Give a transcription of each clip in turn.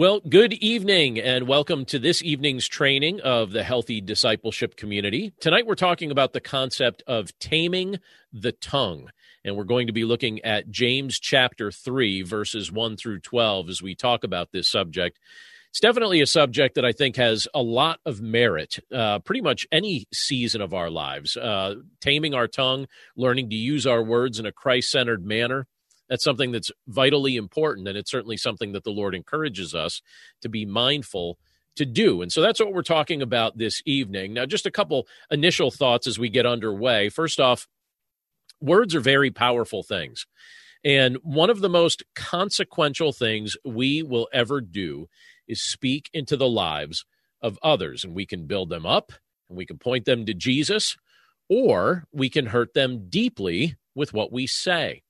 Well, good evening and welcome to this evening's training of the Healthy Discipleship Community. Tonight we're talking about the concept of taming the tongue. And we're going to be looking at James chapter 3, verses 1 through 12 as we talk about this subject. It's definitely a subject that I think has a lot of merit, uh, pretty much any season of our lives. Uh, taming our tongue, learning to use our words in a Christ centered manner that's something that's vitally important and it's certainly something that the lord encourages us to be mindful to do. And so that's what we're talking about this evening. Now just a couple initial thoughts as we get underway. First off words are very powerful things. And one of the most consequential things we will ever do is speak into the lives of others. And we can build them up and we can point them to jesus or we can hurt them deeply with what we say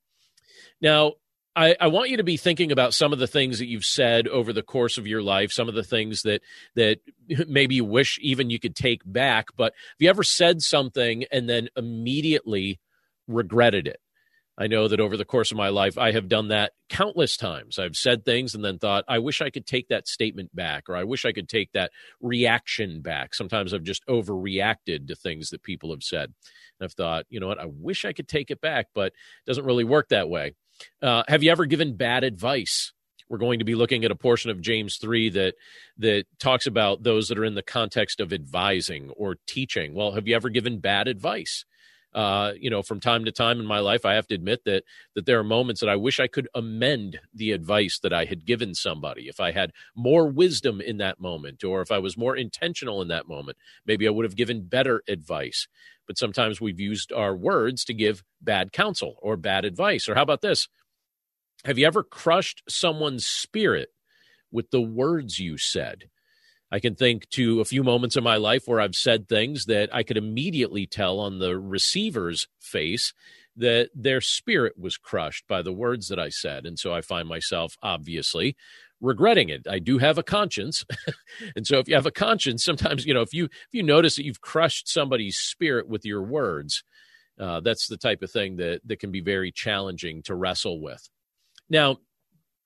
now, I, I, want you to be thinking about some of the things that you've said over the course of your life, some of the things that that maybe you wish even you could take back. But have you ever said something and then immediately regretted it? I know that over the course of my life, I have done that countless times. I've said things and then thought, I wish I could take that statement back, or I wish I could take that reaction back. Sometimes I've just overreacted to things that people have said. And I've thought, you know what, I wish I could take it back, but it doesn't really work that way. Uh, have you ever given bad advice? We're going to be looking at a portion of James 3 that that talks about those that are in the context of advising or teaching. Well, have you ever given bad advice? Uh, you know, from time to time in my life, I have to admit that that there are moments that I wish I could amend the advice that I had given somebody. If I had more wisdom in that moment, or if I was more intentional in that moment, maybe I would have given better advice but sometimes we've used our words to give bad counsel or bad advice. Or how about this? Have you ever crushed someone's spirit with the words you said? I can think to a few moments in my life where I've said things that I could immediately tell on the receiver's face that their spirit was crushed by the words that I said. And so I find myself obviously regretting it. I do have a conscience. and so if you have a conscience, sometimes, you know, if you if you notice that you've crushed somebody's spirit with your words, uh, that's the type of thing that that can be very challenging to wrestle with. Now,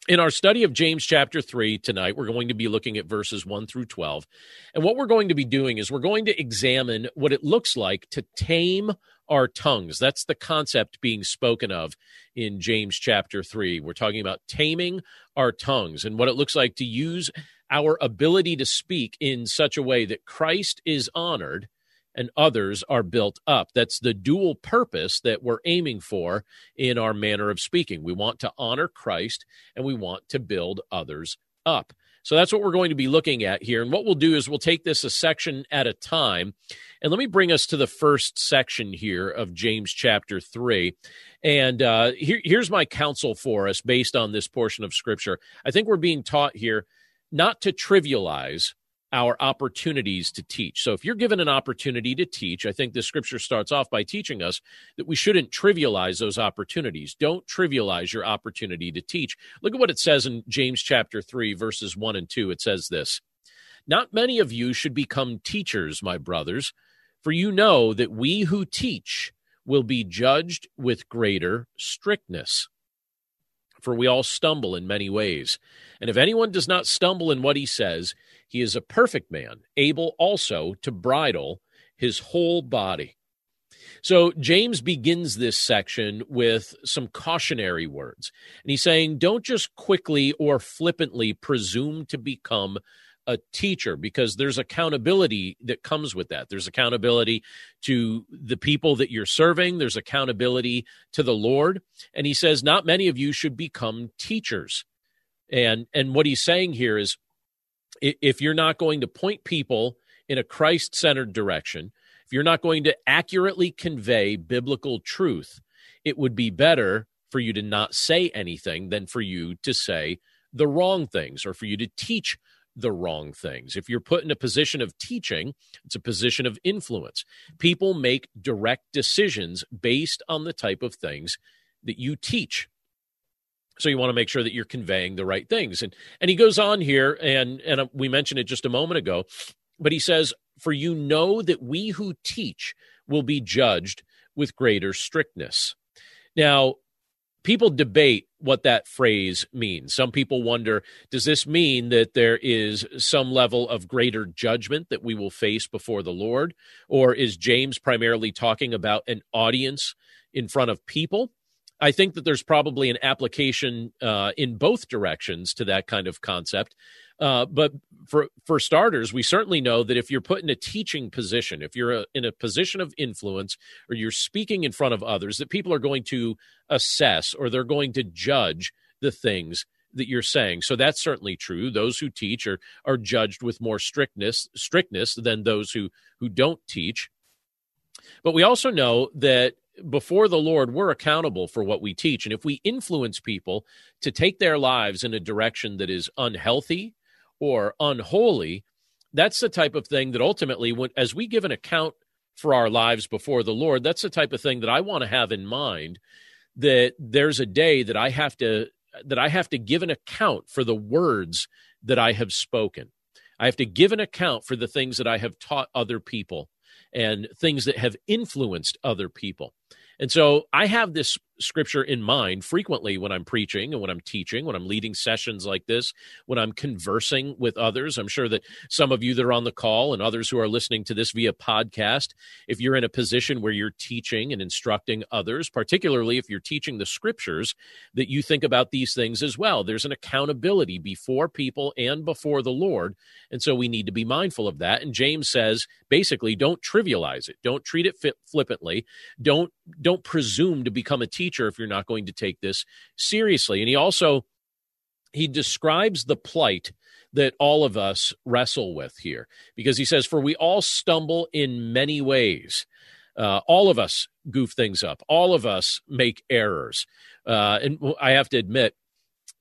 in our study of James chapter 3 tonight, we're going to be looking at verses 1 through 12. And what we're going to be doing is we're going to examine what it looks like to tame our tongues. That's the concept being spoken of in James chapter 3. We're talking about taming our tongues and what it looks like to use our ability to speak in such a way that Christ is honored and others are built up. That's the dual purpose that we're aiming for in our manner of speaking. We want to honor Christ and we want to build others up. So that's what we're going to be looking at here. And what we'll do is we'll take this a section at a time. And let me bring us to the first section here of James chapter 3. And uh, here, here's my counsel for us based on this portion of scripture. I think we're being taught here not to trivialize our opportunities to teach. So if you're given an opportunity to teach, I think the scripture starts off by teaching us that we shouldn't trivialize those opportunities. Don't trivialize your opportunity to teach. Look at what it says in James chapter 3 verses 1 and 2. It says this: Not many of you should become teachers, my brothers, for you know that we who teach will be judged with greater strictness. For we all stumble in many ways. And if anyone does not stumble in what he says, he is a perfect man, able also to bridle his whole body. So James begins this section with some cautionary words. And he's saying, don't just quickly or flippantly presume to become a teacher because there's accountability that comes with that. There's accountability to the people that you're serving, there's accountability to the Lord. And he says, not many of you should become teachers. And and what he's saying here is if you're not going to point people in a Christ centered direction, if you're not going to accurately convey biblical truth, it would be better for you to not say anything than for you to say the wrong things or for you to teach the wrong things. If you're put in a position of teaching, it's a position of influence. People make direct decisions based on the type of things that you teach. So you want to make sure that you're conveying the right things. And and he goes on here and and uh, we mentioned it just a moment ago, but he says, "For you know that we who teach will be judged with greater strictness." Now, people debate what that phrase means. Some people wonder does this mean that there is some level of greater judgment that we will face before the Lord? Or is James primarily talking about an audience in front of people? I think that there's probably an application uh, in both directions to that kind of concept. Uh, but for for starters, we certainly know that if you're put in a teaching position, if you're a, in a position of influence, or you're speaking in front of others, that people are going to assess or they're going to judge the things that you're saying. So that's certainly true. Those who teach are are judged with more strictness strictness than those who who don't teach. But we also know that before the Lord, we're accountable for what we teach. And if we influence people to take their lives in a direction that is unhealthy or unholy, that's the type of thing that ultimately, when, as we give an account for our lives before the Lord, that's the type of thing that I want to have in mind that there's a day that I have to that I have to give an account for the words that I have spoken. I have to give an account for the things that I have taught other people and things that have influenced other people. And so I have this scripture in mind frequently when I'm preaching and when I'm teaching, when I'm leading sessions like this, when I'm conversing with others. I'm sure that some of you that are on the call and others who are listening to this via podcast, if you're in a position where you're teaching and instructing others, particularly if you're teaching the scriptures, that you think about these things as well. There's an accountability before people and before the Lord. And so we need to be mindful of that. And James says basically, don't trivialize it, don't treat it flippantly, don't don't presume to become a teacher teacher if you're not going to take this seriously. And he also he describes the plight that all of us wrestle with here because he says for we all stumble in many ways. Uh, all of us goof things up. All of us make errors. Uh, and i have to admit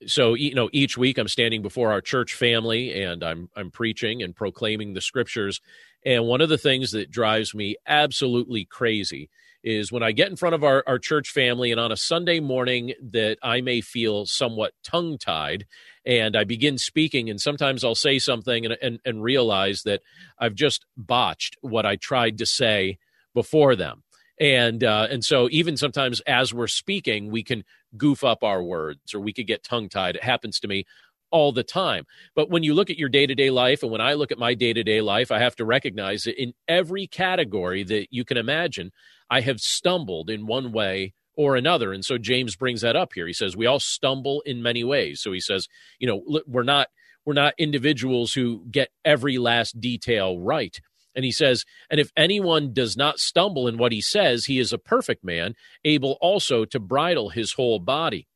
so you know each week i'm standing before our church family and i'm i'm preaching and proclaiming the scriptures. And one of the things that drives me absolutely crazy is when I get in front of our, our church family and on a Sunday morning that I may feel somewhat tongue tied and I begin speaking, and sometimes I'll say something and, and, and realize that I've just botched what I tried to say before them. And uh, and so even sometimes as we're speaking, we can goof up our words or we could get tongue tied. It happens to me all the time. But when you look at your day to day life, and when I look at my day to day life, I have to recognize that in every category that you can imagine, I have stumbled in one way or another. And so James brings that up here. He says, we all stumble in many ways. So he says, you know, we're not we're not individuals who get every last detail right. And he says, and if anyone does not stumble in what he says, he is a perfect man, able also to bridle his whole body.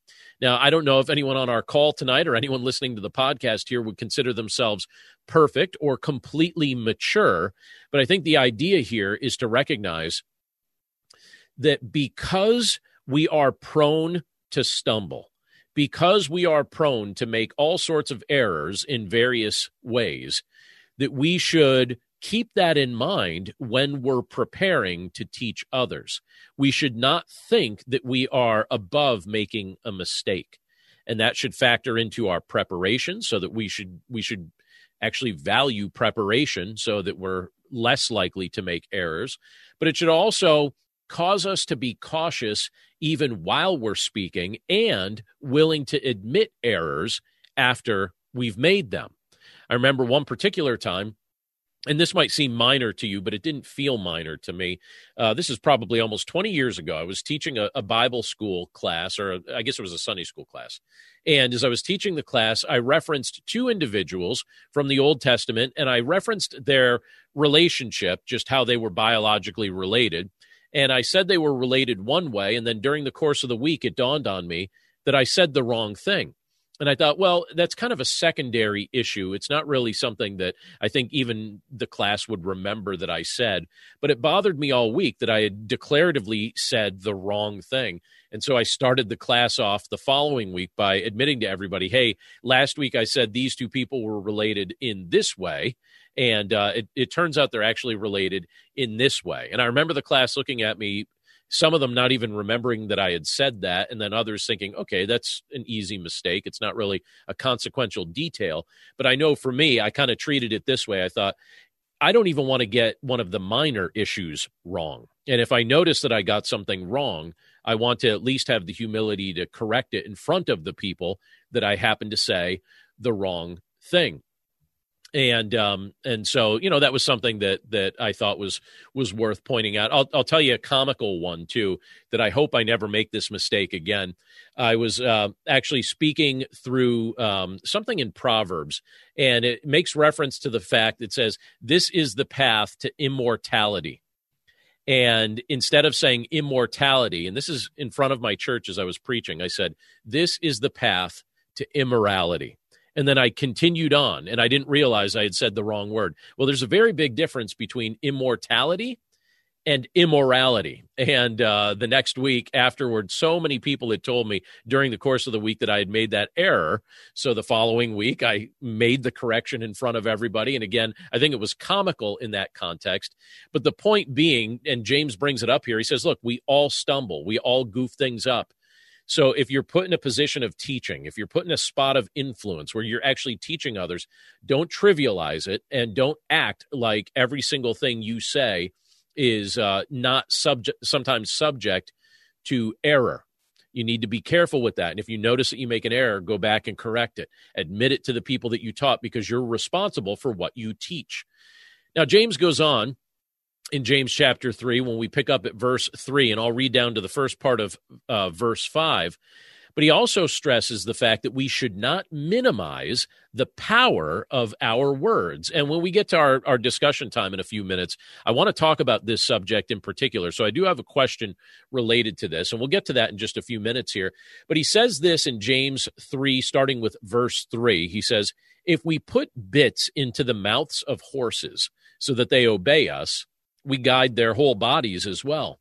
Now, I don't know if anyone on our call tonight or anyone listening to the podcast here would consider themselves perfect or completely mature, but I think the idea here is to recognize that because we are prone to stumble, because we are prone to make all sorts of errors in various ways, that we should keep that in mind when we're preparing to teach others. We should not think that we are above making a mistake. And that should factor into our preparation so that we should we should actually value preparation so that we're less likely to make errors. But it should also cause us to be cautious even while we're speaking and willing to admit errors after we've made them. I remember one particular time and this might seem minor to you, but it didn't feel minor to me. Uh, this is probably almost 20 years ago. I was teaching a, a Bible school class, or a, I guess it was a Sunday school class. And as I was teaching the class, I referenced two individuals from the Old Testament, and I referenced their relationship, just how they were biologically related. And I said they were related one way. And then during the course of the week, it dawned on me that I said the wrong thing. And I thought, well, that's kind of a secondary issue. It's not really something that I think even the class would remember that I said. But it bothered me all week that I had declaratively said the wrong thing. And so I started the class off the following week by admitting to everybody, hey, last week I said these two people were related in this way. And uh, it, it turns out they're actually related in this way. And I remember the class looking at me, some of them not even remembering that I had said that, and then others thinking, okay, that's an easy mistake. It's not really a consequential detail. But I know for me, I kind of treated it this way. I thought, I don't even want to get one of the minor issues wrong. And if I notice that I got something wrong, I want to at least have the humility to correct it in front of the people that I happen to say the wrong thing and um and so you know that was something that that I thought was was worth pointing out. I'll I'll tell you a comical one too that I hope I never make this mistake again. I was uh, actually speaking through um, something in Proverbs, and it makes reference to the fact it says this is the path to immortality. And instead of saying immortality, and this is in front of my church as I was preaching, I said, This is the path to immorality. And then I continued on and I didn't realize I had said the wrong word. Well, there's a very big difference between immortality and immorality. And uh, the next week afterward, so many people had told me during the course of the week that I had made that error. So the following week, I made the correction in front of everybody. And again, I think it was comical in that context. But the point being, and James brings it up here, he says, look, we all stumble, we all goof things up. So if you're put in a position of teaching, if you're put in a spot of influence where you're actually teaching others, don't trivialize it and don't act like every single thing you say is uh, not subject, sometimes subject to error. You need to be careful with that. And if you notice that you make an error, go back and correct it. Admit it to the people that you taught because you're responsible for what you teach. Now, James goes on in James chapter 3 when we pick up at verse 3, and I'll read down to the first part of uh, verse 5. But he also stresses the fact that we should not minimize the power of our words. And when we get to our, our discussion time in a few minutes, I want to talk about this subject in particular. So I do have a question related to this, and we'll get to that in just a few minutes here. But he says this in James 3, starting with verse 3. He says, If we put bits into the mouths of horses so that they obey us, we guide their whole bodies as well.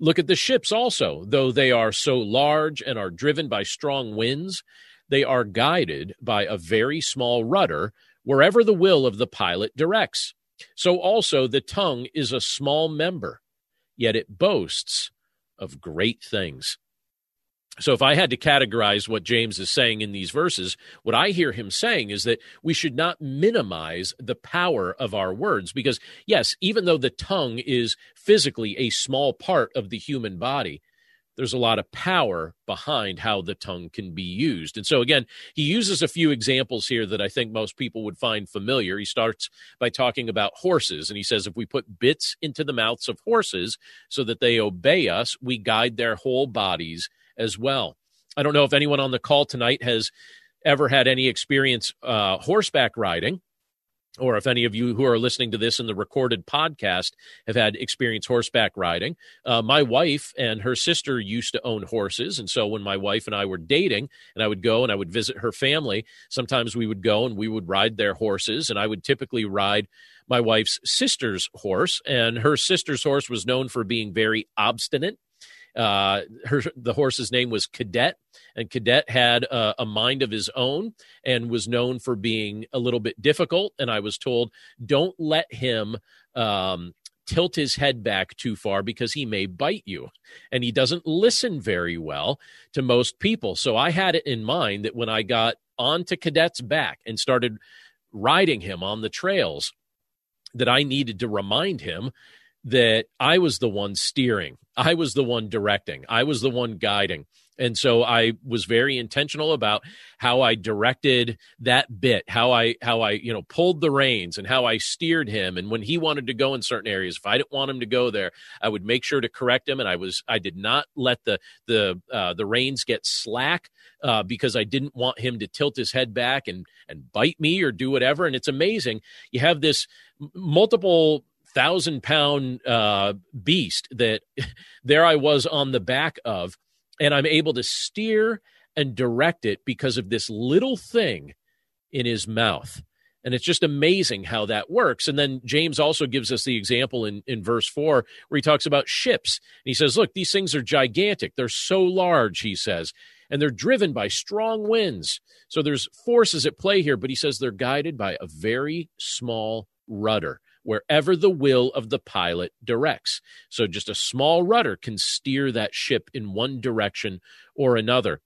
Look at the ships also. Though they are so large and are driven by strong winds, they are guided by a very small rudder wherever the will of the pilot directs. So also the tongue is a small member, yet it boasts of great things. So, if I had to categorize what James is saying in these verses, what I hear him saying is that we should not minimize the power of our words. Because, yes, even though the tongue is physically a small part of the human body, there's a lot of power behind how the tongue can be used. And so, again, he uses a few examples here that I think most people would find familiar. He starts by talking about horses, and he says, If we put bits into the mouths of horses so that they obey us, we guide their whole bodies as well. I don't know if anyone on the call tonight has ever had any experience uh, horseback riding, or if any of you who are listening to this in the recorded podcast have had experience horseback riding. Uh, my wife and her sister used to own horses. And so when my wife and I were dating, and I would go and I would visit her family, sometimes we would go and we would ride their horses. And I would typically ride my wife's sister's horse. And her sister's horse was known for being very obstinate uh, her the horse's name was Cadet, and Cadet had a, a, mind of his own and was known for being a little bit difficult. And I was told, don't let him. Um, tilt his head back too far because he may bite you. And he doesn't listen very well to most people. So I had it in mind that when I got onto Cadet's back and started riding him on the trails, that I needed to remind him that I was the one steering, I was the one directing, I was the one guiding. And so I was very intentional about how I directed that bit, how I how I you know pulled the reins and how I steered him. And when he wanted to go in certain areas, if I didn't want him to go there, I would make sure to correct him. And I was I did not let the the uh, the reins get slack uh, because I didn't want him to tilt his head back and and bite me or do whatever. And it's amazing you have this multiple thousand pound uh, beast that there I was on the back of, and I'm able to steer and direct it because of this little thing in his mouth. And it's just amazing how that works. And then James also gives us the example in, in verse four where he talks about ships. And he says, Look, these things are gigantic. They're so large, he says, and they're driven by strong winds. So there's forces at play here, but he says they're guided by a very small rudder wherever the will of the pilot directs. So just a small rudder can steer that ship in one direction or another.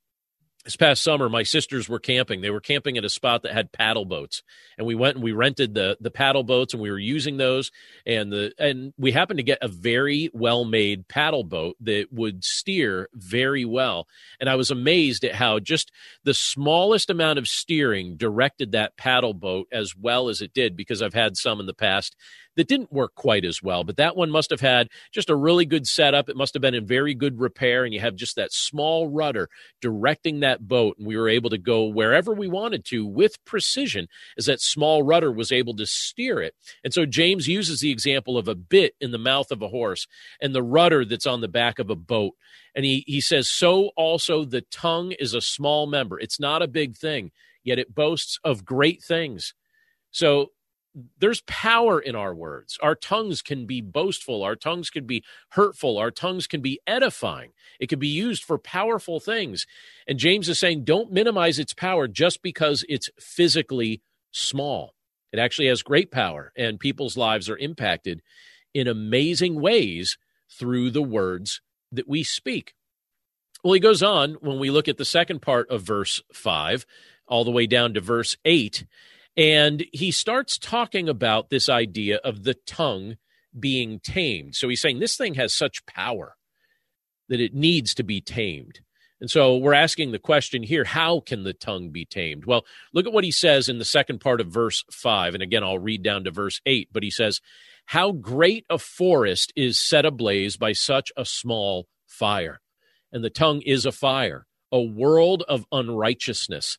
This past summer my sisters were camping. They were camping at a spot that had paddle boats. And we went and we rented the the paddle boats and we were using those. And the and we happened to get a very well made paddle boat that would steer very well. And i was amazed at how just the smallest amount of steering directed that paddle boat as well as it did because i've had some in the past that didn't work quite as well. But that one must have had just a really good setup. It must have been in very good repair, and you have just that small rudder directing that boat, and we were able to go wherever we wanted to with precision, as that small rudder was able to steer it. And so James uses the example of a bit in the mouth of a horse and the rudder that's on the back of a boat. And he, he says, So also the tongue is a small member. It's not a big thing, yet it boasts of great things. So there's power in our words. Our tongues can be boastful. Our tongues can be hurtful. Our tongues can be edifying. It can be used for powerful things. And James is saying, don't minimize its power just because it's physically small. It actually has great power, and people's lives are impacted in amazing ways through the words that we speak. Well, he goes on when we look at the second part of verse 5, all the way down to verse 8 and he starts talking about this idea of the tongue being tamed. So he's saying this thing has such power that it needs to be tamed. And so we're asking the question here how can the tongue be tamed? Well, look at what he says in the second part of verse 5. And again, I'll read down to verse 8. But he says, How great a forest is set ablaze by such a small fire. And the tongue is a fire, a world of unrighteousness.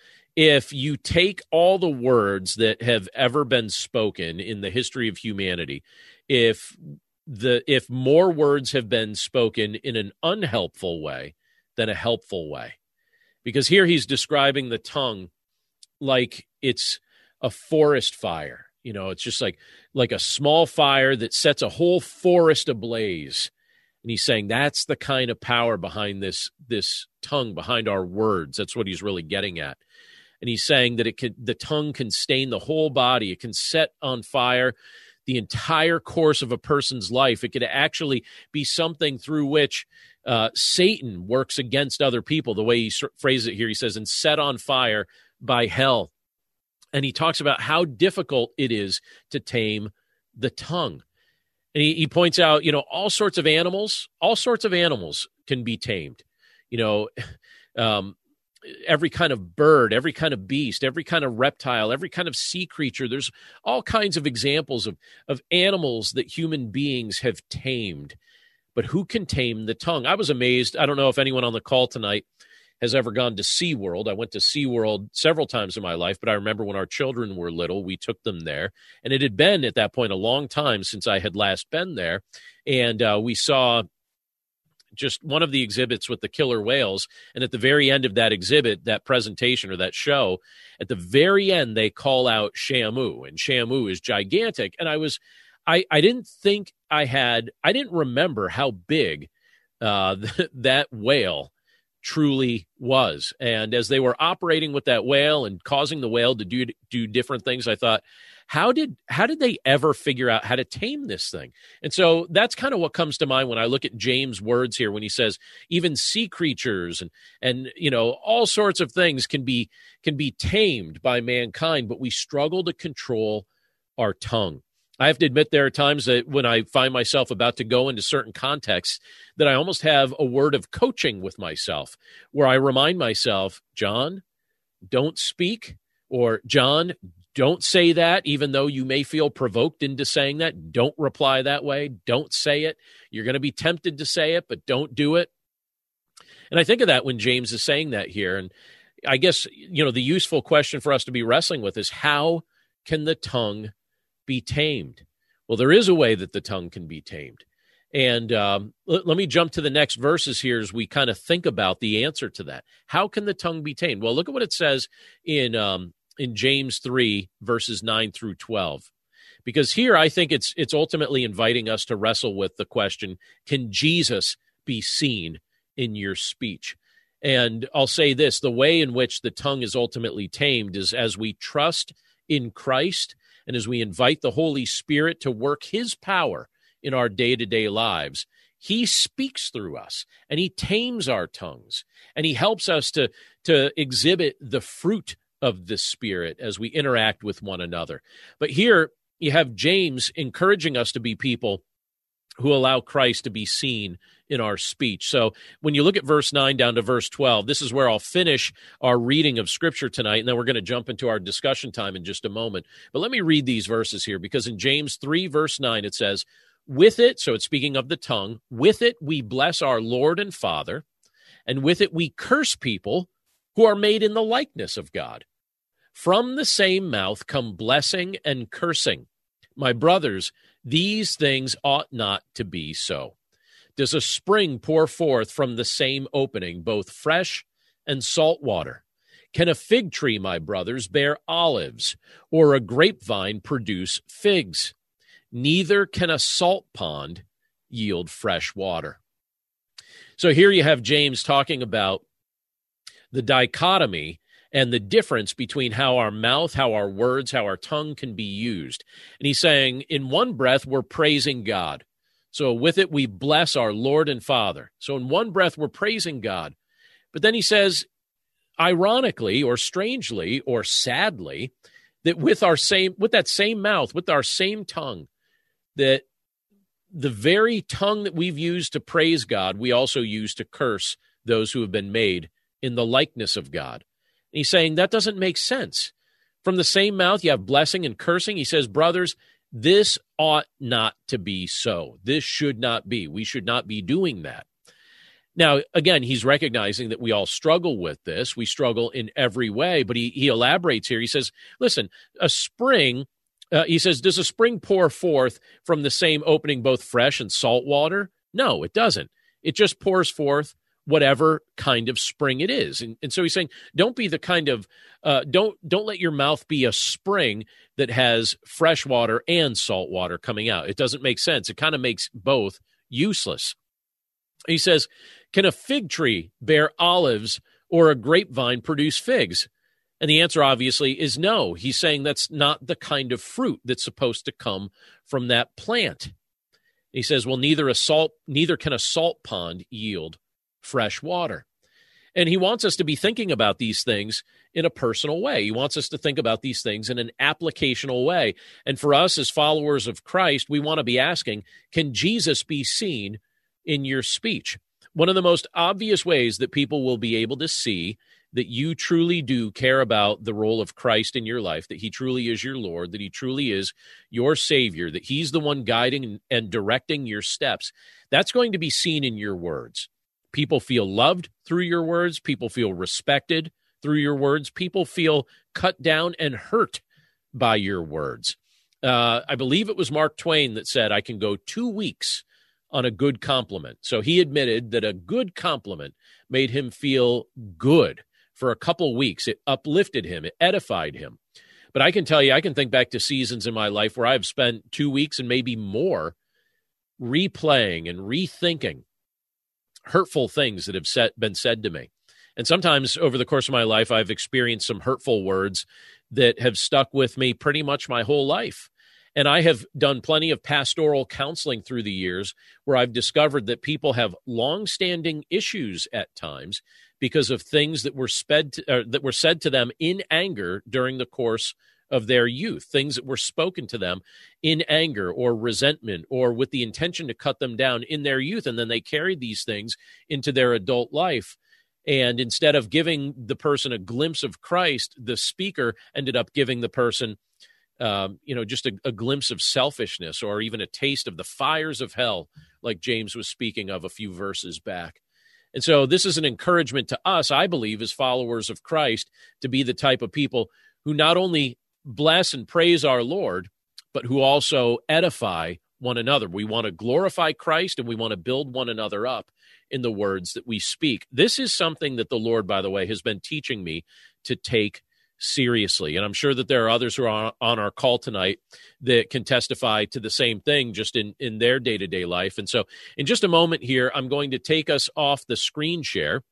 if you take all the words that have ever been spoken in the history of humanity, if the if more words have been spoken in an unhelpful way than a helpful way, because here he's describing the tongue like it's a forest fire. You know, it's just like like a small fire that sets a whole forest ablaze. And he's saying that's the kind of power behind this this tongue, behind our words. That's what he's really getting at and he's saying that it could the tongue can stain the whole body. It can set on fire the entire course of a person's life. It could actually be something through which uh, satan works against other people the way he phrases it here. He says and set on fire by hell. And he talks about how difficult it is to tame the tongue. And he, he points out you know all sorts of animals all sorts of animals can be tamed. You know um, every kind of bird, every kind of beast, every kind of reptile, every kind of sea creature. There's all kinds of examples of, of animals that human beings have tamed. But who can tame the tongue? I was amazed. I don't know if anyone on the call tonight has ever gone to SeaWorld. I went to SeaWorld several times in my life, but I remember when our children were little, we took them there. And it had been at that point a long time since I had last been there. And uh, we saw just one of the exhibits with the killer whales. And at the very end of that exhibit, that presentation or that show, at the very end, they call out Shamu, and Shamu is gigantic. And I was, I, I didn't think I had, I didn't remember how big uh, that whale truly was. And as they were operating with that whale and causing the whale to do do different things, I thought, how did how did they ever figure out how to tame this thing and so that's kind of what comes to mind when i look at james words here when he says even sea creatures and and you know all sorts of things can be can be tamed by mankind but we struggle to control our tongue I have to admit there are times that when I find myself about to go into certain contexts that I almost have a word of coaching with myself where I remind myself, John, don't speak or John, don't say that, even though you may feel provoked into saying that. Don't reply that way. Don't say it. You're going to be tempted to say it, but don't do it. And I think of that when James is saying that here. And I guess, you know, the useful question for us to be wrestling with is how can the tongue be tamed? Well, there is a way that the tongue can be tamed. And um, let, let, me jump to the next verses here as we kind of think about the answer to that. How can the tongue be tamed? Well, look at what it says in um, in James 3, verses 9 through 12. Because here I think it's it's ultimately inviting us to wrestle with the question, can Jesus be seen in your speech? And I'll say this the way in which the tongue is ultimately tamed is as we trust in Christ and as we invite the Holy Spirit to work his power in our day to day lives. He speaks through us and he tames our tongues and he helps us to, to exhibit the fruit of the Spirit as we interact with one another. But here you have James encouraging us to be people who allow Christ to be seen in our speech. So when you look at verse 9 down to verse 12, this is where I'll finish our reading of scripture tonight, and then we're going to jump into our discussion time in just a moment. But let me read these verses here because in James 3, verse 9, it says, With it, so it's speaking of the tongue, with it we bless our Lord and Father, and with it we curse people who are made in the likeness of God. From the same mouth come blessing and cursing. My brothers, these things ought not to be so. Does a spring pour forth from the same opening both fresh and salt water? Can a fig tree, my brothers, bear olives, or a grapevine produce figs? Neither can a salt pond yield fresh water. So here you have James talking about the dichotomy and the difference between how our mouth, how our words, how our tongue can be used. And he's saying, in one breath, we're praising God. So with it, we bless our Lord and Father. So in one breath, we're praising God. But then he says, ironically or strangely or sadly, that with our same, with that same mouth, with our same tongue, that the very tongue that we've used to praise God, we also use to curse those who have been made in the likeness of God. He's saying that doesn't make sense. From the same mouth, you have blessing and cursing. He says, Brothers, this ought not to be so. This should not be. We should not be doing that. Now, again, he's recognizing that we all struggle with this. We struggle in every way, but he, he elaborates here. He says, listen, a spring, uh, he says, does a spring pour forth from the same opening both fresh and salt water? No, it doesn't. It just pours forth whatever kind of spring it is. And, and so he's saying, don't be the kind of uh, don't don't let your mouth be a spring that has fresh water and salt water coming out. It doesn't make sense. It kind of makes both useless. He says, can a fig tree bear olives or a grapevine produce figs? And the answer obviously is no. He's saying that's not the kind of fruit that's supposed to come from that plant. He says, well, neither a salt, neither can a salt pond yield fresh water. And he wants us to be thinking about these things in a personal way. He wants us to think about these things in an applicational way. And for us as followers of Christ, we want to be asking can Jesus be seen in your speech? One of the most obvious ways that people will be able to see that you truly do care about the role of Christ in your life, that he truly is your Lord, that he truly is your Savior, that he's the one guiding and directing your steps, that's going to be seen in your words. People feel loved through your words. People feel respected through your words. People feel cut down and hurt by your words. Uh, I believe it was Mark Twain that said, I can go two weeks on a good compliment. So he admitted that a good compliment made him feel good for a couple weeks. It uplifted him, it edified him. But I can tell you, I can think back to seasons in my life where I've spent two weeks and maybe more replaying and rethinking hurtful things that have set, been said to me. And sometimes over the course of my life, I've experienced some hurtful words that have stuck with me pretty much my whole life. And I have done plenty of pastoral counseling through the years where I've discovered that people have long-standing issues at times because of things that were sped to, that were said to them in anger during the course of their youth, things that were spoken to them in anger or resentment or with the intention to cut them down in their youth. And then they carried these things into their adult life. And instead of giving the person a glimpse of Christ, the speaker ended up giving the person, um, you know, just a, a glimpse of selfishness or even a taste of the fires of hell, like James was speaking of a few verses back. And so, this is an encouragement to us, I believe, as followers of Christ, to be the type of people who not only bless and praise our Lord, but who also edify one another. We want to glorify Christ and we want to build one another up in the words that we speak. This is something that the Lord, by the way, has been teaching me to take seriously. And I'm sure that there are others who are on, our call tonight that can testify to the same thing just in, in their day to day life. And so, in just a moment here, I'm going to take us off the screen share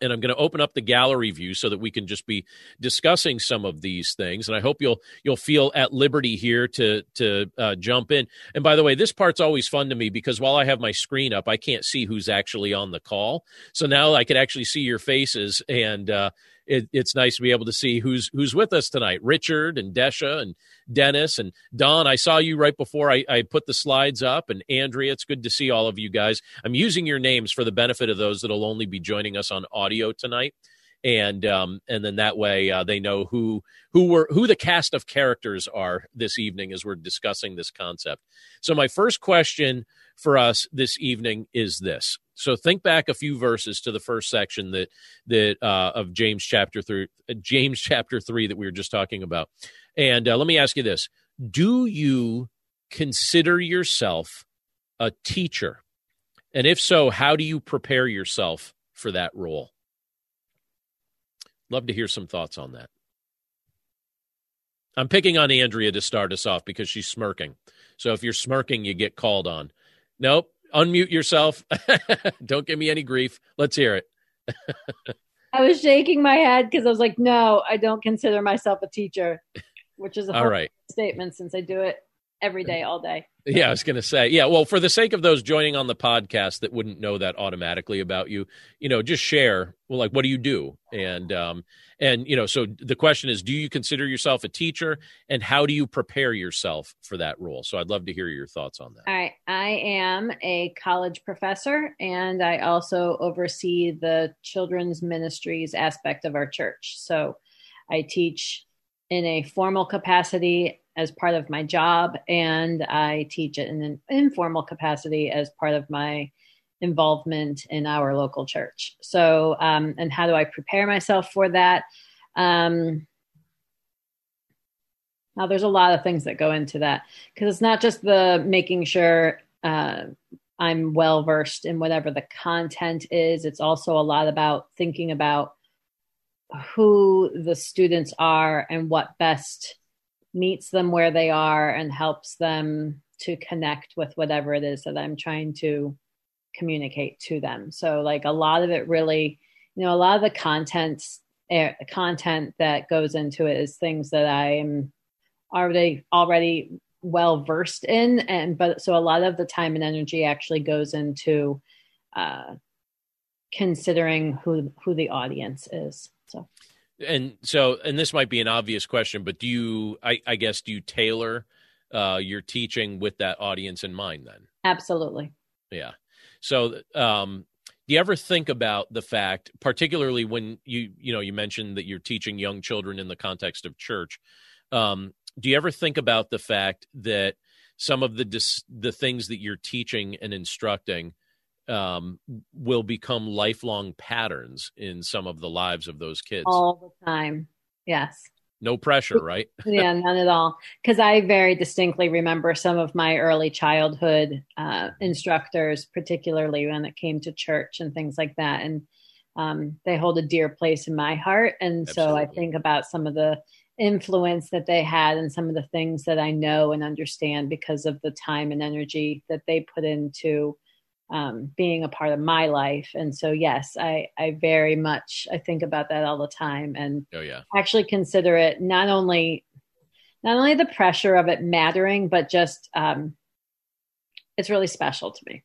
and I'm going to open up the gallery view so that we can just be discussing some of these things. And I hope you'll you'll feel at liberty here to to uh, jump in. And by the way, this part's always fun to me because while I have my screen up, I can't see who's actually on the call. So now I can actually see your faces, and uh, it, it's nice to be able to see who's who's with us tonight. Richard and Desha and Dennis and Don. I saw you right before I, I put the slides up, and Andrea. It's good to see all of you guys. I'm using your names for the benefit of those that'll only be joining us on audio tonight, and um, and then that way uh, they know who who were who the cast of characters are this evening as we're discussing this concept. So my first question for us this evening is this so think back a few verses to the first section that that uh, of James chapter three, James chapter three that we were just talking about. And uh, let me ask you this: Do you consider yourself a teacher? And if so, how do you prepare yourself for that role? Love to hear some thoughts on that. I'm picking on Andrea to start us off because she's smirking. So if you're smirking, you get called on. Nope, unmute yourself. Don't give me any grief. Let's hear it. I was shaking my head because I was like, no, I don't consider myself a teacher, which is a all right statement since I do it every day, all day. Yeah, I was going to say, yeah. Well, for the sake of those joining on the podcast that wouldn't know that automatically about you, you know, just share. Well, like, what do you do? And um, and you know, so the question is, do you consider yourself a teacher, and how do you prepare yourself for that role? So I'd love to hear your thoughts on that. I I am a college professor, and I also oversee the children's ministries aspect of our church. So I teach in a formal capacity as part of my job, and I teach it in an informal capacity as part of my involvement in our local church. So, um, and how do I prepare myself for that? Um, now, there's a lot of things that go into that because it's not just the making sure uh, I'm well versed in whatever the content is. It's also a lot about thinking about who the students are and what best meets them where they are and helps them to connect with whatever it is that I'm trying to communicate to them. So like a lot of it really, you know, a lot of the content uh, content that goes into it is things that I am already already well versed in and but so a lot of the time and energy actually goes into uh considering who who the audience is. And so and this might be an obvious question, but do you I, I guess do you tailor uh your teaching with that audience in mind then? Absolutely. Yeah. So, um, do you ever think about the fact, particularly when you you know you mentioned that you're teaching young children in the context of church? Um, do you ever think about the fact that some of the dis- the things that you're teaching and instructing um, will become lifelong patterns in some of the lives of those kids all the time? Yes no pressure, right? yeah, none at all. Because I very distinctly remember some of my early childhood uh, instructors, particularly when it came to church and things like that. And um, they hold a dear place in my heart. And Absolutely. so I think about some of the influence that they had and some of the things that I know and understand because of the time and energy that they put into um, being a part of my life. And so, yes, I, I very much, I think about that all the time and oh, yeah. actually consider it not only, not only the pressure of it mattering, but just, um, it's really special to me.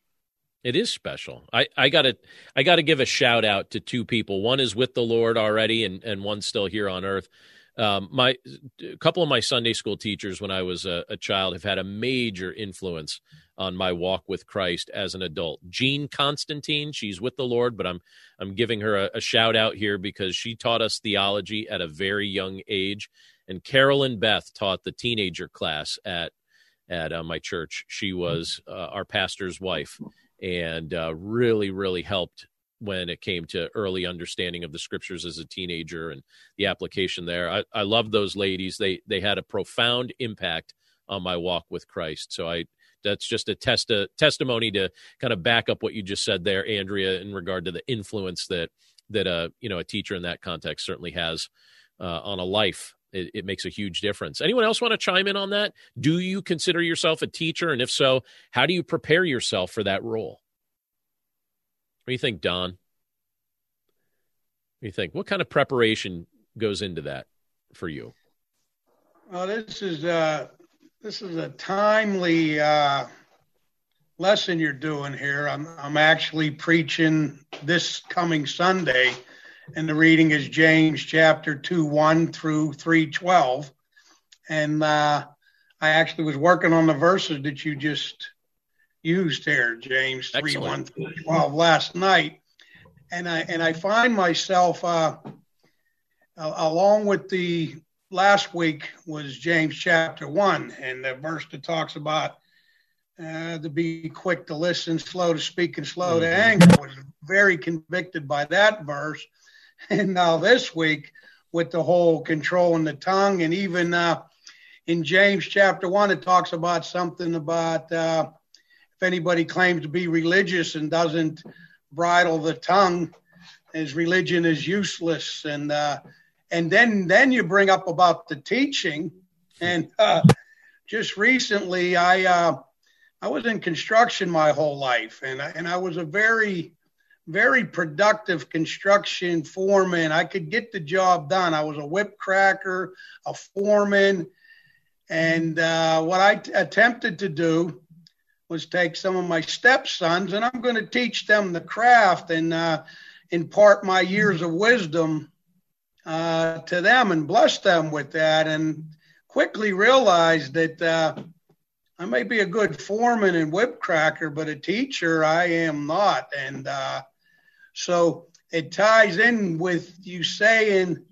It is special. I, I gotta I gotta give a shout out to two people. One is with the Lord already, and and one's still here on earth. Um, my a couple of my Sunday school teachers when I was a, a, child have had a major influence on my walk with Christ as an adult. Jean Constantine, she's with the Lord, but I'm I'm giving her a, a shout out here because she taught us theology at a very young age, and Carolyn Beth taught the teenager class at at uh, my church. She was uh, our pastor's wife, and uh, really really helped when it came to early understanding of the scriptures as a teenager and the application there. I, I love those ladies. They they had a profound impact on my walk with Christ. So I that's just a test a testimony to kind of back up what you just said there, Andrea, in regard to the influence that that a uh, you know a teacher in that context certainly has uh, on a life, it, it, makes a huge difference. Anyone else want to chime in on that? Do you consider yourself a teacher? And if so, how do you prepare yourself for that role? Do you think, Don? You think? What kind of preparation goes into that for you? Well, this is uh, this is a timely uh, lesson you're doing here. I'm I'm actually preaching this coming Sunday, and the reading is James chapter two one through three twelve, and uh, I actually was working on the verses that you just used here, James three one through twelve last night, and I and I find myself uh, along with the last week was James chapter one, and the verse that talks about uh, to be quick to listen, slow to speak, and slow to mm-hmm. anger. I was very convicted by that verse. And now this week, with the whole controlling the tongue, and even uh, in James chapter one, it talks about something about uh, if anybody claims to be religious and doesn't bridle the tongue, his religion is useless. And uh, and then then you bring up about the teaching. And uh, just recently i uh, i was in construction my whole life. And I, and i was a very very productive construction foreman. I could get the job done. I was a whip cracker a foreman. And uh, what I t- attempted to do was take some of my stepsons and i'm going to teach them the craft and uh, impart my years of wisdom uh, to them and bless them with that, and quickly realized that uh, I may be a good foreman and whip cracker, but a teacher I am not. And uh, so it ties in with you saying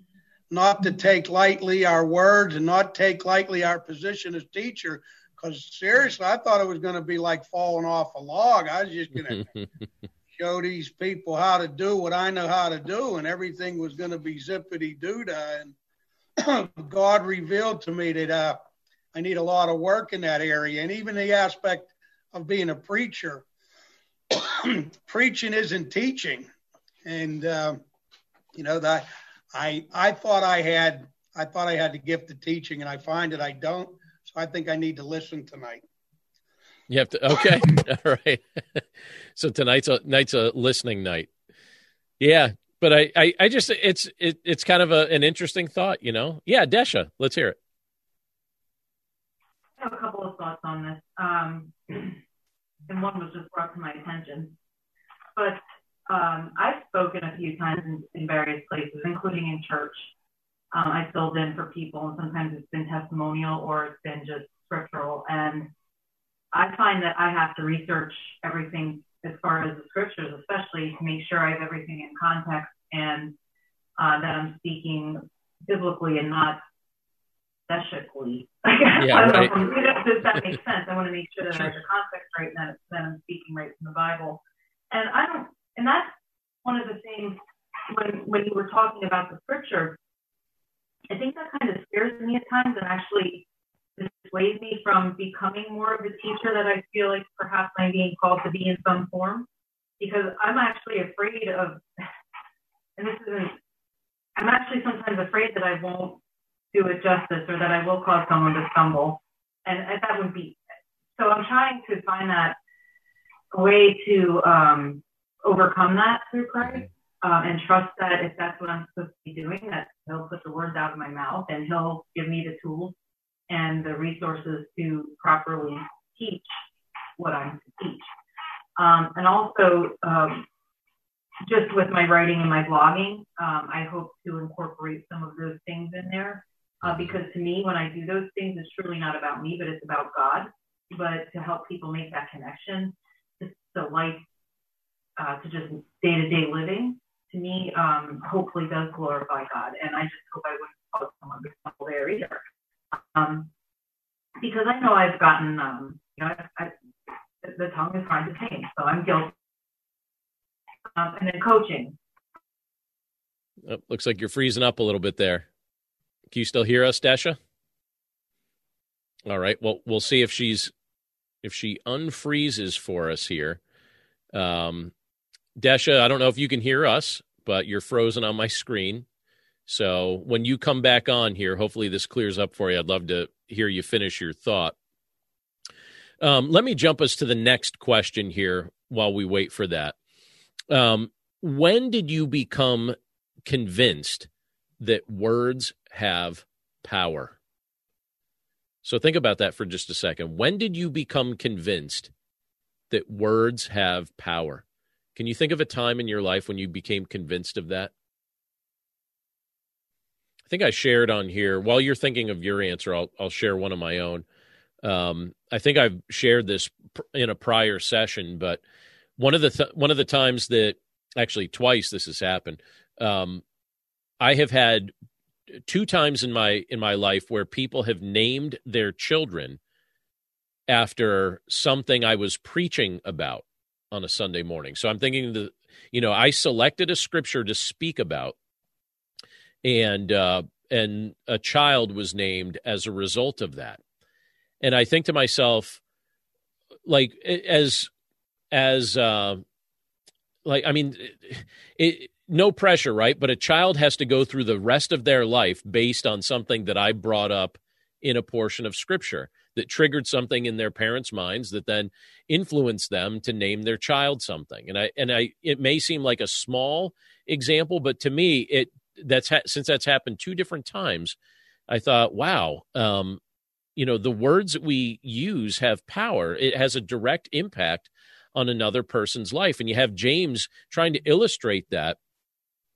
not to take lightly our words and not take lightly our position as teacher. Because seriously, I thought it was going to be like falling off a log. I was just going to show these people how to do what I know how to do, and everything was going to be zippity doo da. And God revealed to me that uh, I need a lot of work in that area, and even the aspect of being a preacher. Preaching isn't teaching, and uh, you know that I I thought I had I thought I had the gift of teaching, and I find that I don't. So I think I need to listen tonight. You have to okay. All right. so tonight's a night's a listening night. Yeah, but I, I, I just it's it, it's kind of a, an interesting thought, you know. Yeah, Desha, let's hear it. I have a couple of thoughts on this, um, and one was just brought to my attention. But um, I've spoken a few times in, in various places, including in church. Um, I filled in for people, and sometimes it's been testimonial or it's been just scriptural. And I find that I have to research everything as far as the scriptures, especially to make sure I have everything in context and uh, that I'm speaking biblically and not seshically. Yeah, right. Does that make sense? I want to make sure that sure. I have the context right and that, that I'm speaking right from the Bible. And I don't, and that's one of the things when when you were talking about the scripture. I think that kind of scares me at times and actually dissuade me from becoming more of the teacher that I feel like perhaps I'm being called to be in some form. Because I'm actually afraid of, and this isn't, I'm actually sometimes afraid that I won't do it justice or that I will cause someone to stumble. And, and that would be, so I'm trying to find that way to um, overcome that through Christ. Um, and trust that if that's what I'm supposed to be doing, that He'll put the words out of my mouth and He'll give me the tools and the resources to properly teach what I'm to teach. Um, and also, um, just with my writing and my blogging, um, I hope to incorporate some of those things in there. Uh, because to me, when I do those things, it's truly not about me, but it's about God. But to help people make that connection to, the life, uh, to just day to day living, to me, um, hopefully does glorify God. And I just hope I wouldn't cause someone to there either. Um, because I know I've gotten, um, you know, I, I, the tongue is hard to tame, so I'm guilty. Um, and then coaching. Oh, looks like you're freezing up a little bit there. Can you still hear us, Dasha? All right. Well, we'll see if she's if she unfreezes for us here. Um, Desha, I don't know if you can hear us, but you're frozen on my screen. So when you come back on here, hopefully this clears up for you. I'd love to hear you finish your thought. Um, let me jump us to the next question here while we wait for that. Um, when did you become convinced that words have power? So think about that for just a second. When did you become convinced that words have power? Can you think of a time in your life when you became convinced of that? I think I shared on here. While you're thinking of your answer, I'll I'll share one of my own. Um, I think I've shared this in a prior session, but one of the th- one of the times that actually twice this has happened, um, I have had two times in my in my life where people have named their children after something I was preaching about on a Sunday morning. So I'm thinking the you know I selected a scripture to speak about, and uh, and a child was named as a result of that and I think to myself, like as as uh, like I mean, it, no pressure, right? But a child has to go through the rest of their life based on something that I brought up in a portion of Scripture that triggered something in their parents' minds that then influenced them to name their child something. And I and I it may seem like a small example, but to me, it that's ha- since that's happened two different times. I thought, wow, um, you know the words that we use have power it has a direct impact on another person's life and you have james trying to illustrate that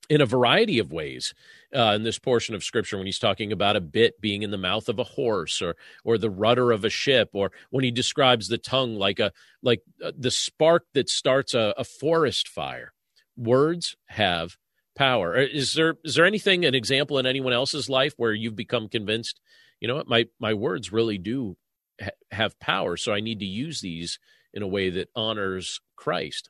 in a variety of ways uh, in this portion of scripture when he's talking about a bit being in the mouth of a horse or or the rudder of a ship or when he describes the tongue like a like uh, the spark that starts a, a forest fire. Words have power. Is there is there anything an example in anyone else's life where you've become convinced you know what my my words really do ha- have power so i need to use these in a way that honors christ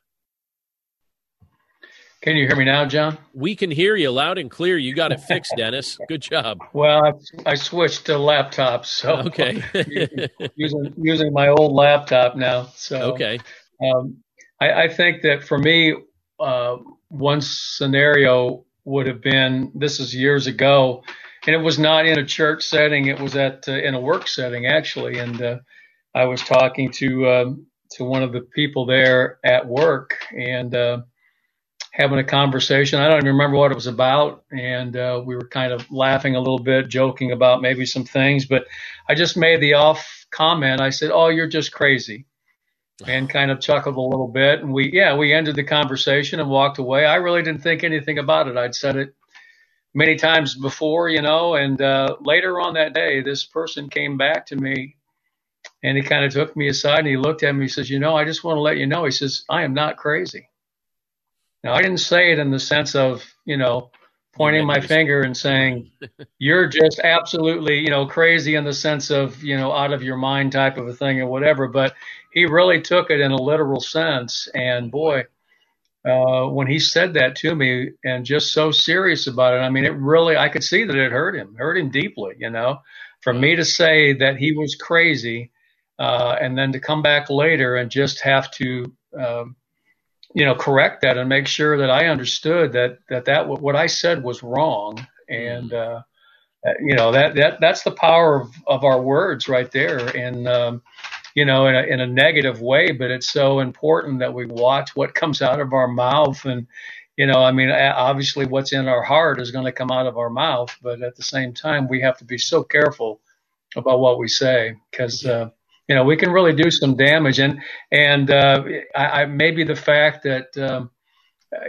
can you hear me now john? We can hear you loud and clear. You got it fixed dennis. Good job. Well i, I switched to laptop so okay. using using my old laptop now so okay. um, I, I think that for me uh, one scenario would have been this is years ago and it was not in a church setting. It was at uh, in a work setting actually, and uh, I was talking to um, to one of the people there at work and uh, having a conversation. I don't even remember what it was about, and uh, we were kind of laughing a little bit, joking about maybe some things. But I just made the off comment. I said, "Oh, you're just crazy." and kind of chuckled a little bit and we yeah we ended the conversation and walked away i really didn't think anything about it i'd said it many times before, you know. And uh, later on that day, this person came back to me and he kind of took me aside and he looked at me. He says, You know, I just want to let you know. He says, I am not crazy. Now, I didn't say it in the sense of, you know, pointing my finger and saying, You're just absolutely, you know, crazy in the sense of, you know, out of your mind type of a thing or whatever. But he really took it in a literal sense. And boy, uh, when he said that to me and just so serious about it. I mean, it really, I could see that it hurt him, hurt him deeply, you know, for me to say that he was crazy, uh, and then to come back later and just have to, um, you know, correct that and make sure that I understood that, that, that what I said was wrong. And, uh, you know, that, that, that's the power of, of our words right there. And, um, you know, in a, in a negative way, but it's so important that we watch what comes out of our mouth. And, you know, I mean, obviously what's in our heart is going to come out of our mouth, but at the same time, we have to be so careful about what we say because, uh, you know, we can really do some damage. And, and, uh, I, I maybe the fact that, um,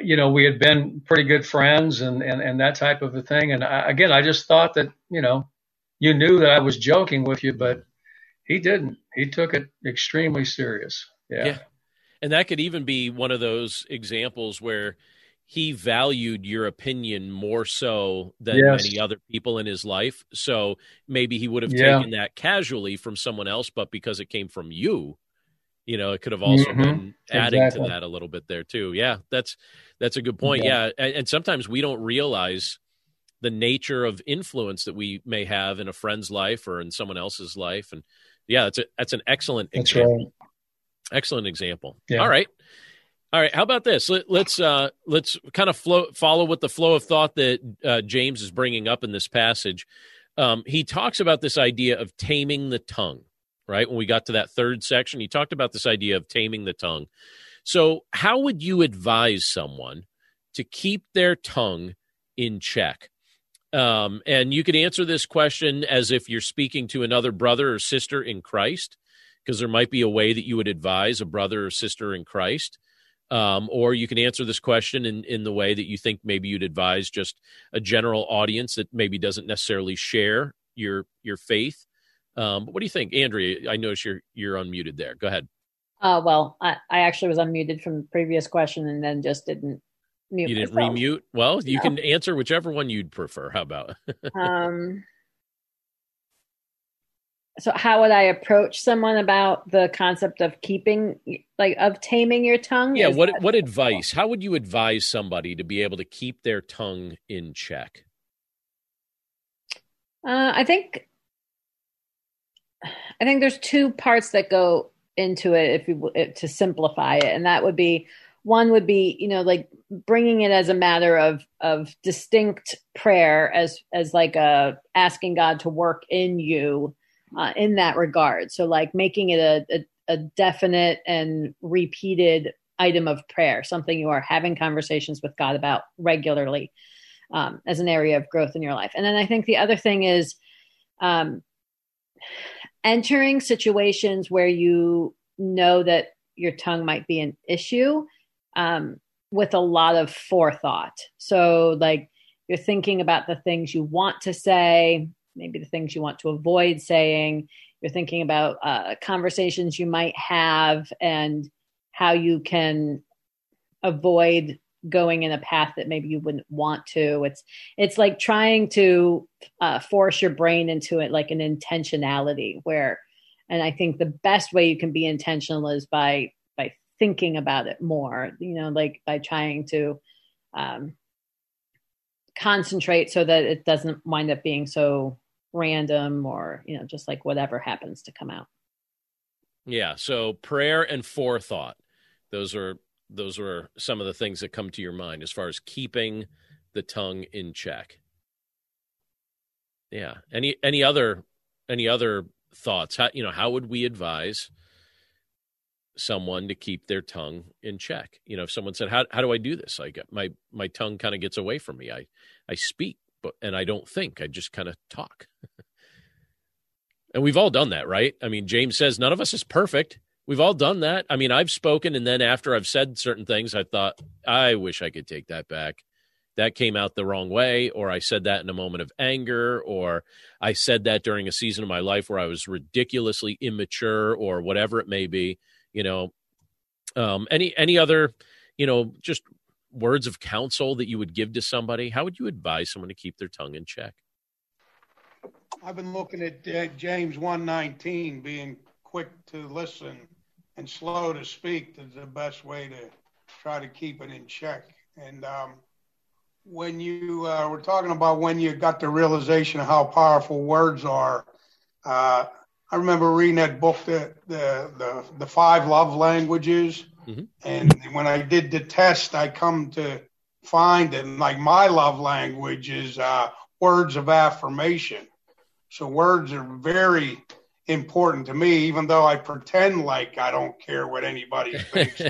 you know, we had been pretty good friends and, and, and that type of a thing. And I, again, I just thought that, you know, you knew that I was joking with you, but he didn't. He took it extremely serious. Yeah. yeah. And that could even be one of those examples where he valued your opinion more so than yes. many other people in his life. So maybe he would have yeah. taken that casually from someone else, but because it came from you, you know, it could have also mm-hmm. been adding exactly. to that a little bit there too. Yeah, that's that's a good point. Yeah, yeah. And, and sometimes we don't realize the nature of influence that we may have in a friend's life or in someone else's life, and yeah, that's a, that's an excellent that's example. Right. Excellent example. Yeah. All right. All right. How about this? Let, us uh, let's kind of flow, follow with the flow of thought that uh, James is bringing up in this passage. Um, he talks about this idea of taming the tongue. Right when we got to that third section, he talked about this idea of taming the tongue. So, how would you advise someone to keep their tongue in check? Um, and you could answer this question as if you're speaking to another brother or sister in Christ, because there might be a way that you would advise a brother or sister in Christ. Um, or you can answer this question in, in the way that you think maybe you'd advise just a general audience that maybe doesn't necessarily share your your faith. Um, but what do you think, Andrea? I notice you're you're unmuted there. Go ahead. Uh, well, I, I actually was unmuted from the previous question and then just didn't mute. You didn't myself. remute. Well, you no. can answer whichever one you'd prefer. How about? um, so how would I approach someone about the concept of keeping like of taming your tongue? Yeah, Is what what advice? How would you advise somebody to be able to keep their tongue in check? Uh, I think I think there's two parts that go into it if you to simplify it and that would be one would be you know like bringing it as a matter of of distinct prayer as as like a asking god to work in you uh, in that regard. So, like making it a, a, a definite and repeated item of prayer, something you are having conversations with God about regularly um, as an area of growth in your life. And then I think the other thing is um, entering situations where you know that your tongue might be an issue um, with a lot of forethought. So, like, you're thinking about the things you want to say, maybe the things you want to avoid saying. You're thinking about uh, conversations you might have and how you can avoid going in a path that maybe you wouldn't want to. It's it's like trying to uh, force your brain into it, like an intentionality. Where, and I think the best way you can be intentional is by by thinking about it more. You know, like by trying to um, concentrate so that it doesn't wind up being so random or you know just like whatever happens to come out. Yeah. So prayer and forethought those are those are some of the things that come to your mind as far as keeping the tongue in check. Yeah. Any any other any other thoughts? How you know how would we advise someone to keep their tongue in check? You know if someone said how how do i do this? I get my my tongue kind of gets away from me. I i speak but and I don't think. I just kind of talk. and we've all done that, right? I mean, James says none of us is perfect. We've all done that. I mean, I've spoken and then after I've said certain things, I thought, I wish I could take that back. That came out the wrong way, or I said that in a moment of anger, or I said that during a season of my life where I was ridiculously immature, or whatever it may be. You know, um, any any other, you know, just words of counsel that you would give to somebody? How would you advise someone to keep their tongue in check? I've been looking at uh, James 119, being quick to listen and slow to speak is the best way to try to keep it in check. And um, when you uh, were talking about when you got the realization of how powerful words are, uh, I remember reading that book, the, the, the, the Five Love Languages Mm-hmm. And when I did the test, I come to find that like my love language is uh, words of affirmation. So words are very important to me, even though I pretend like I don't care what anybody thinks.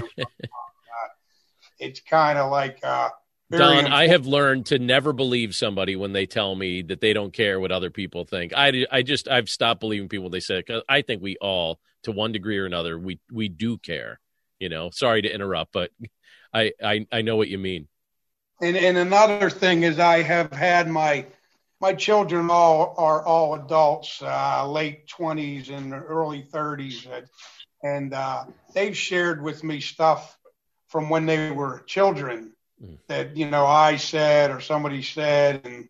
it's kind of like uh, Don, important. I have learned to never believe somebody when they tell me that they don't care what other people think. I, I just I've stopped believing people when they say because I think we all, to one degree or another, we we do care. You know, sorry to interrupt, but I, I, I know what you mean. And, and another thing is I have had my my children all are all adults, uh, late twenties and early thirties, and uh, they've shared with me stuff from when they were children mm. that you know I said or somebody said, and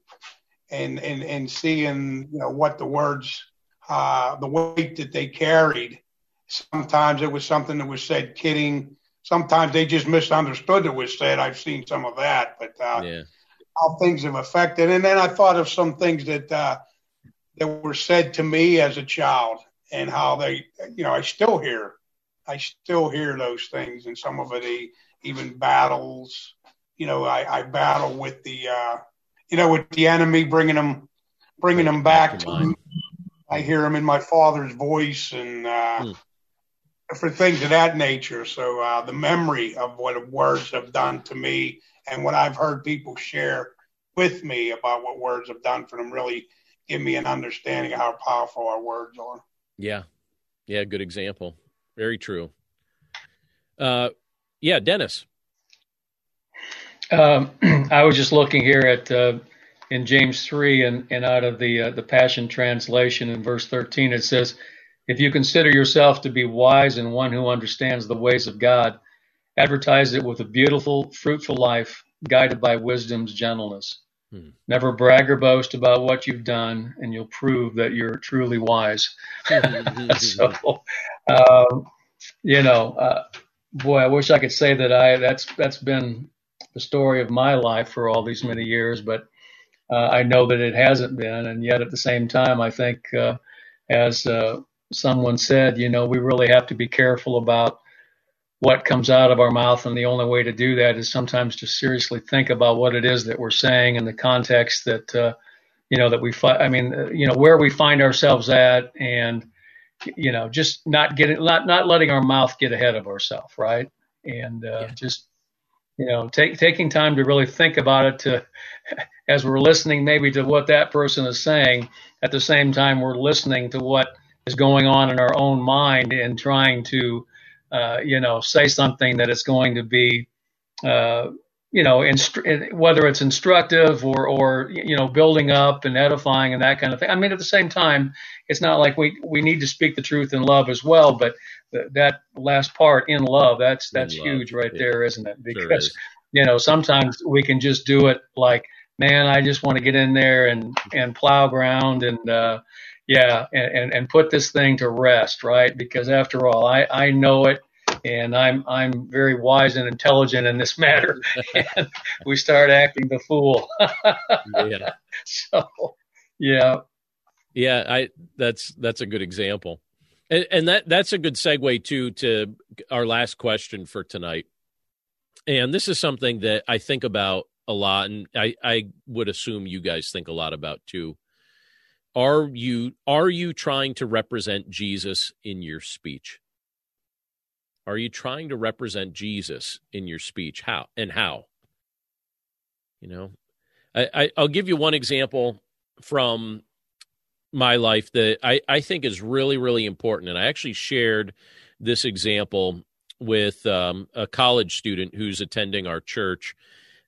and and and seeing you know what the words, uh, the weight that they carried, Sometimes it was something that was said kidding. Sometimes they just misunderstood it was said. I've seen some of that, but uh, yeah. how things have affected. And then I thought of some things that uh, that were said to me as a child, and how they, you know, I still hear, I still hear those things, and some of it even battles. You know, I, I battle with the, uh, you know, with the enemy, bringing them, bringing them back, to me. I hear them in my father's voice and uh, hmm. For things of that nature. So uh, the memory of what words have done to me and what I've heard people share with me about what words have done for them really give me an understanding of how powerful our words are. Yeah. Yeah. Good example. Very true. Uh, yeah, Dennis. Um, I was just looking here at uh, in James three and, and out of the uh, the Passion translation in verse thirteen it says, "If you consider yourself to be wise and one who understands the ways of God, advertise it with a beautiful, fruitful life, guided by wisdom's gentleness. Hmm. Never brag or boast about what you've done, and you'll prove that you're truly wise." so, um, you know, uh, boy, I wish I could say that I that's that's been the story of my life for all these many years, but uh, I know that it hasn't been, and yet at the same time, I think uh, as uh, someone said, you know, we really have to be careful about what comes out of our mouth, and the only way to do that is sometimes to seriously think about what it is that we're saying in the context that uh, you know that we find. I mean, uh, you know, where we find ourselves at, and you know, just not getting, not not letting our mouth get ahead of ourselves, right? And uh, yeah. just you know, take, taking time to really think about it to, as we're listening maybe to what that person is saying, at the same time we're listening to what is going on in our own mind and trying to, uh, you know, say something that is going to be, uh, you know, instru- whether it's instructive or, or, you know, building up and edifying and that kind of thing. I mean, at the same time, it's not like we, we need to speak the truth in love as well, but th- that last part in love, that's, that's huge right yeah. there, isn't it? Because, sure is. you know, sometimes we can just do it like, man, I just want to get in there and, and plow ground and, uh, yeah, and, and, and put this thing to rest, right? Because after all, I, I know it and I'm I'm very wise and intelligent in this matter. and we start acting the fool. yeah. So, yeah. Yeah, I that's that's a good example. And, and that that's a good segue too to our last question for tonight. And this is something that I think about a lot and I I would assume you guys think a lot about too. Are you are you trying to represent Jesus in your speech? Are you trying to represent Jesus in your speech? How and how? You know, I, I will give you one example from my life that I, I think is really really important, and I actually shared this example with um, a college student who's attending our church,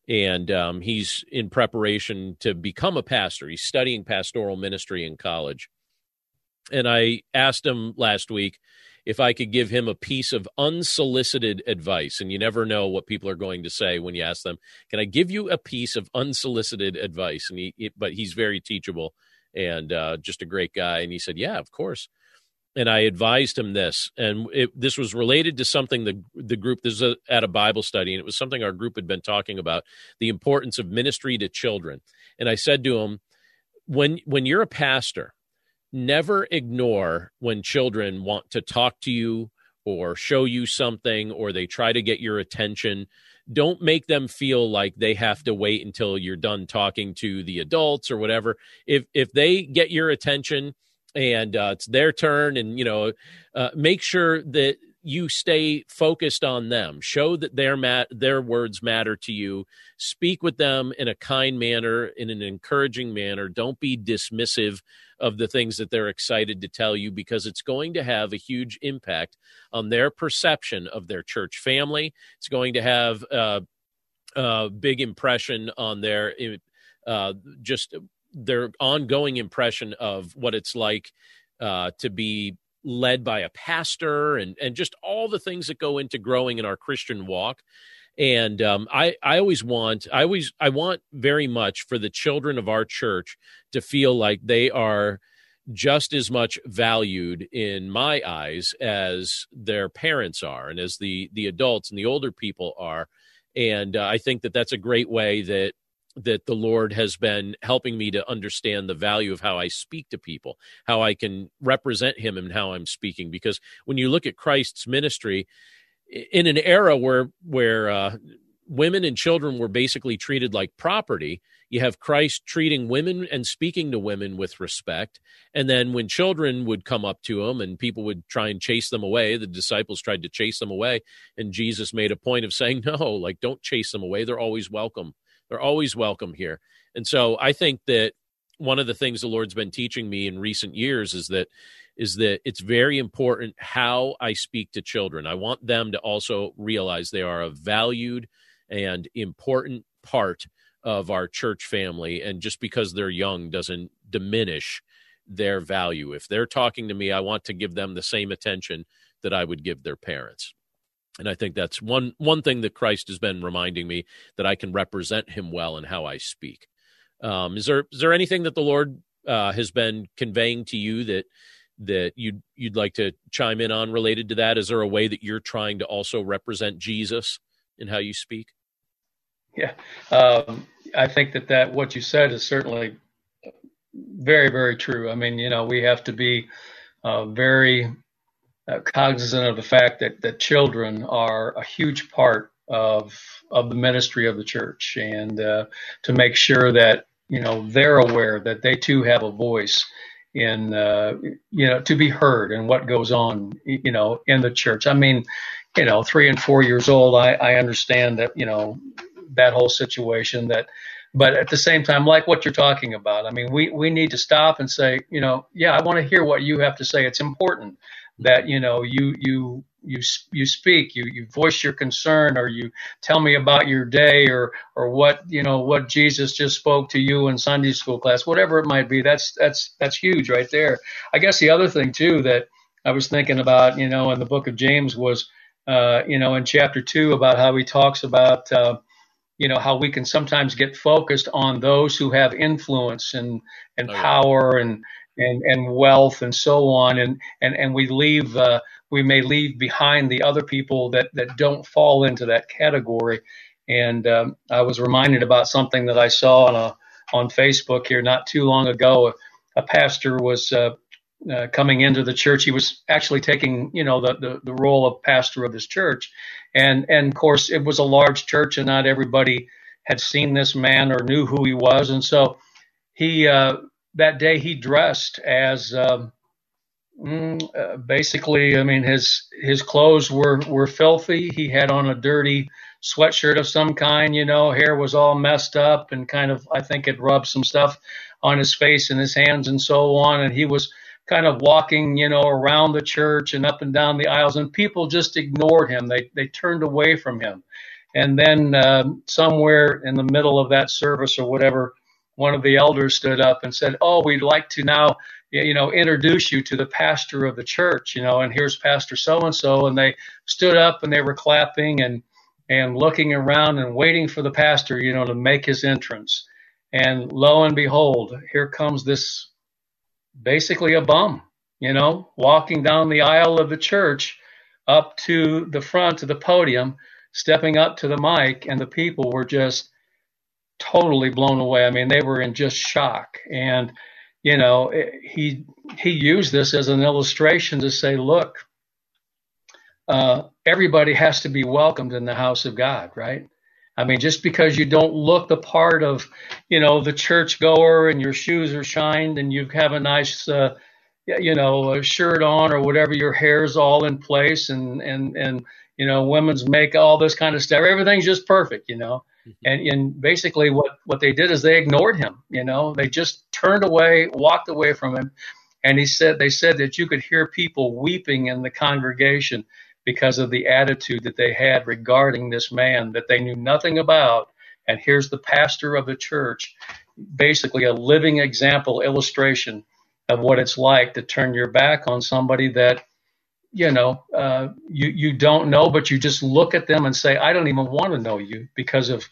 and um, he's in preparation to become a pastor. He's studying pastoral ministry in college, and I asked him last week if I could give him a piece of unsolicited advice, and you never know what people are going to say when you ask them, "Can I give you a piece of unsolicited advice?" And he, but he's very teachable and uh, just a great guy. And he said, "Yeah, of course." And I advised him this, and it, this was related to something the the group this is a, at a Bible study, and it was something our group had been talking about the importance of ministry to children. And I said to him, when when you're a pastor never ignore when children want to talk to you or show you something or they try to get your attention don't make them feel like they have to wait until you're done talking to the adults or whatever if if they get your attention and uh, it's their turn and you know uh, make sure that you stay focused on them. Show that their mat their words matter to you. Speak with them in a kind manner in an encouraging manner. Don't be dismissive of the things that they're excited to tell you because it's going to have a huge impact on their perception of their church family. It's going to have a, a big impression on their uh, just their ongoing impression of what it's like uh, to be led by a pastor and and just all the things that go into growing in our Christian walk. And um, I I always want I always I want very much for the children of our church to feel like they are just as much valued in my eyes as their parents are and as the the adults and the older people are. And uh, I think that that's a great way that that the Lord has been helping me to understand the value of how I speak to people, how I can represent Him and how I'm speaking. Because when you look at Christ's ministry, in an era where where uh, women and children were basically treated like property. You have Christ treating women and speaking to women with respect. And then when children would come up to him and people would try and chase them away, the disciples tried to chase them away. And Jesus made a point of saying, no, like, don't chase them away. They're always welcome. They're always welcome here. And so I think that one of the things the Lord's been teaching me in recent years is that is that it's very important how I speak to children. I want them to also realize they are a valued and important part of our church family. And just because they're young doesn't diminish their value. If they're talking to me, I want to give them the same attention that I would give their parents. And I think that's one one thing that Christ has been reminding me that I can represent Him well in how I speak. Um, is there is there anything that the Lord uh, has been conveying to you that that you'd you'd like to chime in on related to that? Is there a way that you're trying to also represent Jesus in how you speak? Yeah, um, I think that that what you said is certainly very very true. I mean, you know, we have to be uh, very uh, cognizant of the fact that that children are a huge part of of the ministry of the church, and uh, to make sure that you know they're aware that they too have a voice in uh, you know to be heard and what goes on you know in the church. I mean, you know, three and four years old, I, I understand that you know that whole situation that. But at the same time, like what you're talking about, I mean, we, we need to stop and say, you know, yeah, I want to hear what you have to say. It's important that you know you you you you speak, you you voice your concern, or you tell me about your day, or or what you know what Jesus just spoke to you in Sunday school class, whatever it might be. That's that's that's huge right there. I guess the other thing too that I was thinking about, you know, in the book of James was, uh, you know, in chapter two about how he talks about. Uh, you know how we can sometimes get focused on those who have influence and and oh, yeah. power and and and wealth and so on and and and we leave uh, we may leave behind the other people that, that don't fall into that category. And um, I was reminded about something that I saw on a, on Facebook here not too long ago. A, a pastor was uh, uh, coming into the church. He was actually taking, you know, the, the, the role of pastor of this church. And, and of course, it was a large church and not everybody had seen this man or knew who he was. And so he, uh, that day he dressed as, um, Mm, uh, basically, I mean, his his clothes were were filthy. He had on a dirty sweatshirt of some kind. You know, hair was all messed up and kind of, I think, it rubbed some stuff on his face and his hands and so on. And he was kind of walking, you know, around the church and up and down the aisles, and people just ignored him. They they turned away from him. And then um, somewhere in the middle of that service or whatever, one of the elders stood up and said, "Oh, we'd like to now." you know, introduce you to the pastor of the church, you know, and here's Pastor so and so. And they stood up and they were clapping and, and looking around and waiting for the pastor, you know, to make his entrance. And lo and behold, here comes this basically a bum, you know, walking down the aisle of the church up to the front of the podium, stepping up to the mic, and the people were just totally blown away. I mean, they were in just shock. And you know, he he used this as an illustration to say, look, uh, everybody has to be welcomed in the house of God, right? I mean, just because you don't look the part of, you know, the church goer and your shoes are shined and you have a nice, uh, you know, shirt on or whatever, your hair's all in place and, and, and, you know, women's make all this kind of stuff. Everything's just perfect, you know. And, and basically what, what they did is they ignored him, you know, they just turned away, walked away from him. And he said, they said that you could hear people weeping in the congregation because of the attitude that they had regarding this man that they knew nothing about. And here's the pastor of the church, basically a living example illustration of what it's like to turn your back on somebody that you know uh, you you don't know, but you just look at them and say, I don't even want to know you because of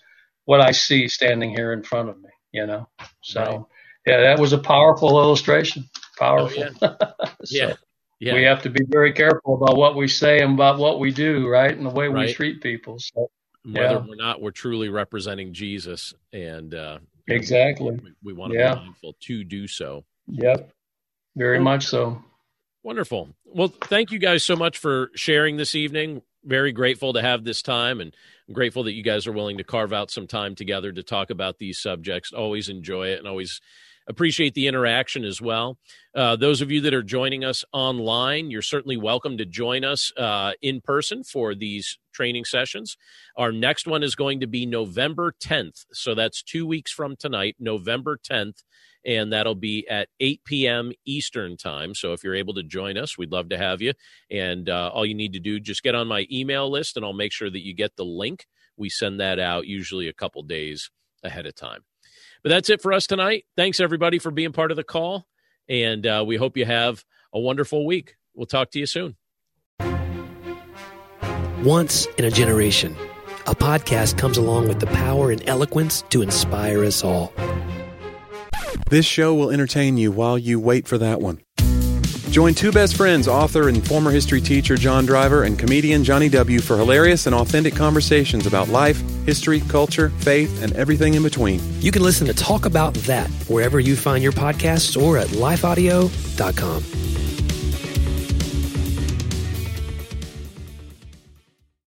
what I see standing here in front of me. You know, so right. yeah, that was a powerful illustration. Powerful. Oh, yeah. so yeah. yeah. We have to be very careful about what we say and about what we do, right, and the way right. we treat people. So, whether yeah. or not we're truly representing Jesus, and uh, exactly, we, we want to yeah. be mindful to do so. Yep, very much so. Wonderful. Well, thank you guys so much for sharing this evening. Very grateful to have this time and I'm grateful that you guys are willing to carve out some time together to talk about these subjects. Always enjoy it and always appreciate the interaction as well. Uh, those of you that are joining us online, you're certainly welcome to join us uh, in person for these training sessions. Our next one is going to be November 10th. So that's two weeks from tonight, November 10th and that'll be at 8 p.m. Eastern time. So if you're able to join us, we'd love to have you. And uh, all you need to do, just get on my email list, and I'll make sure that you get the link. We send that out usually a couple days ahead of time. But that's it for us tonight. Thanks everybody for being part of the call, and uh, we hope you have a wonderful week. We'll talk to you soon. Once in a generation, a podcast comes along with the power and eloquence to inspire us all. This show will entertain you while you wait for that one. Join two best friends, author and former history teacher John Driver and comedian Johnny W., for hilarious and authentic conversations about life, history, culture, faith, and everything in between. You can listen to Talk About That wherever you find your podcasts or at lifeaudio.com.